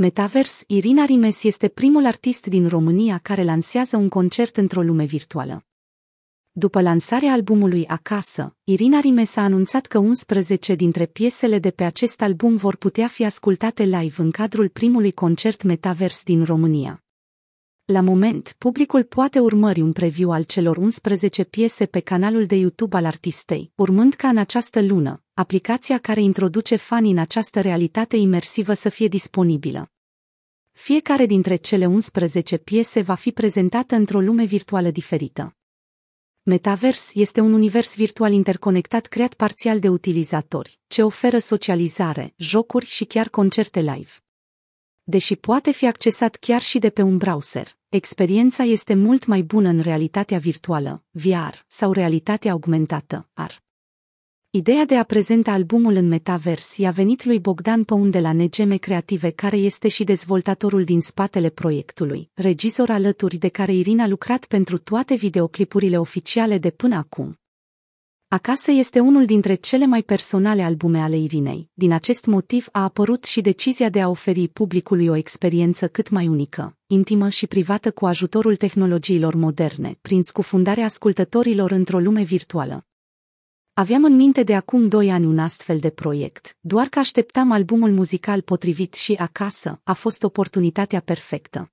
Metavers, Irina Rimes este primul artist din România care lansează un concert într-o lume virtuală. După lansarea albumului Acasă, Irina Rimes a anunțat că 11 dintre piesele de pe acest album vor putea fi ascultate live în cadrul primului concert Metavers din România. La moment, publicul poate urmări un preview al celor 11 piese pe canalul de YouTube al artistei, urmând ca în această lună, aplicația care introduce fanii în această realitate imersivă să fie disponibilă. Fiecare dintre cele 11 piese va fi prezentată într-o lume virtuală diferită. Metavers este un univers virtual interconectat creat parțial de utilizatori, ce oferă socializare, jocuri și chiar concerte live. Deși poate fi accesat chiar și de pe un browser, experiența este mult mai bună în realitatea virtuală, VR, sau realitatea augmentată, AR. Ideea de a prezenta albumul în metavers i-a venit lui Bogdan Păun de la Negeme Creative, care este și dezvoltatorul din spatele proiectului, regizor alături de care Irina a lucrat pentru toate videoclipurile oficiale de până acum. Acasă este unul dintre cele mai personale albume ale Irinei. Din acest motiv a apărut și decizia de a oferi publicului o experiență cât mai unică, intimă și privată cu ajutorul tehnologiilor moderne, prin scufundarea ascultătorilor într-o lume virtuală. Aveam în minte de acum doi ani un astfel de proiect, doar că așteptam albumul muzical potrivit și acasă, a fost oportunitatea perfectă.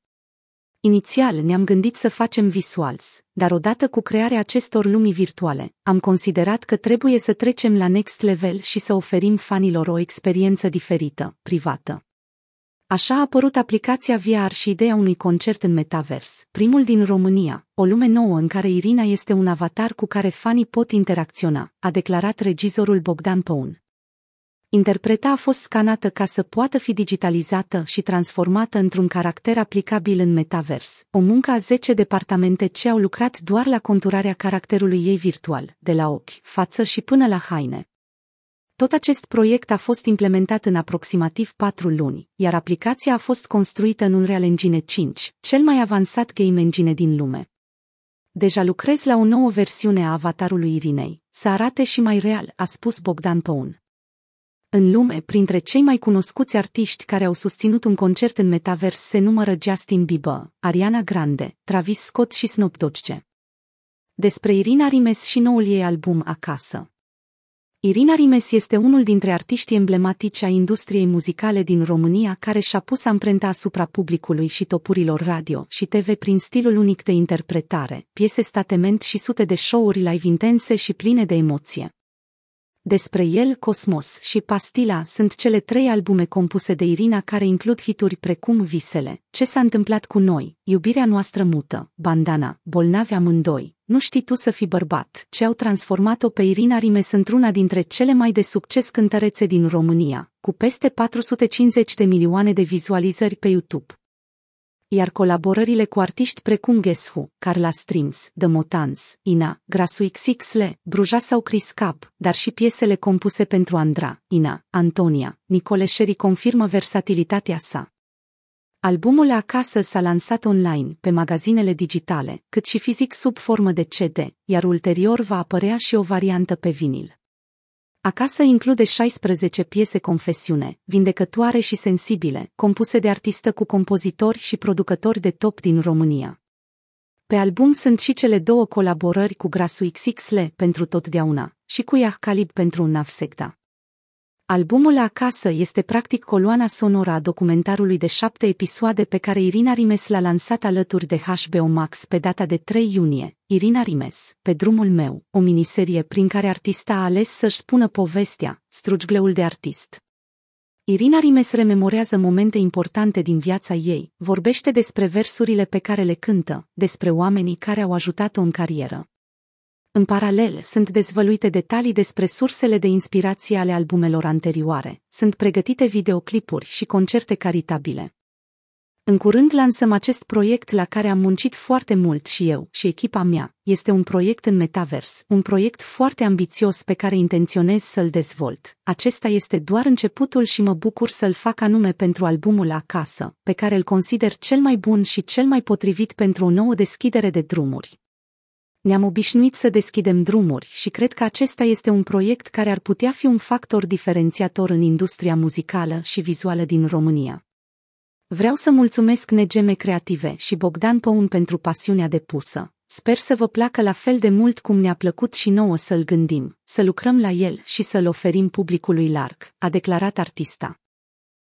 Inițial ne-am gândit să facem visuals, dar odată cu crearea acestor lumii virtuale, am considerat că trebuie să trecem la next level și să oferim fanilor o experiență diferită, privată. Așa a apărut aplicația VR și ideea unui concert în metavers, primul din România, o lume nouă în care Irina este un avatar cu care fanii pot interacționa, a declarat regizorul Bogdan Păun. Interpreta a fost scanată ca să poată fi digitalizată și transformată într-un caracter aplicabil în metavers, o muncă a 10 departamente ce au lucrat doar la conturarea caracterului ei virtual, de la ochi, față și până la haine. Tot acest proiect a fost implementat în aproximativ 4 luni, iar aplicația a fost construită în Unreal Engine 5, cel mai avansat game engine din lume. Deja lucrez la o nouă versiune a avatarului Irinei, să arate și mai real, a spus Bogdan Păun. În lume, printre cei mai cunoscuți artiști care au susținut un concert în metavers se numără Justin Bieber, Ariana Grande, Travis Scott și Snoop Dogg. Despre Irina Rimes și noul ei album Acasă. Irina Rimes este unul dintre artiștii emblematici a industriei muzicale din România care și-a pus amprenta asupra publicului și topurilor radio și TV prin stilul unic de interpretare, piese statement și sute de show-uri live intense și pline de emoție. Despre el, Cosmos și Pastila sunt cele trei albume compuse de Irina care includ hituri precum Visele, Ce s-a întâmplat cu noi, Iubirea noastră mută, Bandana, Bolnavi amândoi, Nu știi tu să fii bărbat, ce au transformat-o pe Irina Rimes într-una dintre cele mai de succes cântărețe din România, cu peste 450 de milioane de vizualizări pe YouTube iar colaborările cu artiști precum Guess Who, Carla Streams, The Motans, Ina, Grasu XXL, Bruja sau Chris Cap, dar și piesele compuse pentru Andra, Ina, Antonia, Nicole Sherry confirmă versatilitatea sa. Albumul Acasă s-a lansat online, pe magazinele digitale, cât și fizic sub formă de CD, iar ulterior va apărea și o variantă pe vinil. Acasă include 16 piese confesiune, vindecătoare și sensibile, compuse de artistă cu compozitori și producători de top din România. Pe album sunt și cele două colaborări cu Grasu XXL pentru totdeauna și cu Iah Calib pentru un Navsecta. Albumul Acasă este practic coloana sonoră a documentarului de șapte episoade pe care Irina Rimes l-a lansat alături de HBO Max pe data de 3 iunie. Irina Rimes, Pe drumul meu, o miniserie prin care artista a ales să-și spună povestea, struggleul de artist. Irina Rimes rememorează momente importante din viața ei, vorbește despre versurile pe care le cântă, despre oamenii care au ajutat-o în carieră. În paralel, sunt dezvăluite detalii despre sursele de inspirație ale albumelor anterioare, sunt pregătite videoclipuri și concerte caritabile. În curând lansăm acest proiect la care am muncit foarte mult și eu și echipa mea. Este un proiect în metavers, un proiect foarte ambițios pe care intenționez să-l dezvolt. Acesta este doar începutul și mă bucur să-l fac anume pentru albumul Acasă, pe care îl consider cel mai bun și cel mai potrivit pentru o nouă deschidere de drumuri. Ne-am obișnuit să deschidem drumuri și cred că acesta este un proiect care ar putea fi un factor diferențiator în industria muzicală și vizuală din România. Vreau să mulțumesc Negeme Creative și Bogdan Păun pentru pasiunea depusă. Sper să vă placă la fel de mult cum ne-a plăcut și nouă să-l gândim, să lucrăm la el și să-l oferim publicului larg, a declarat artista.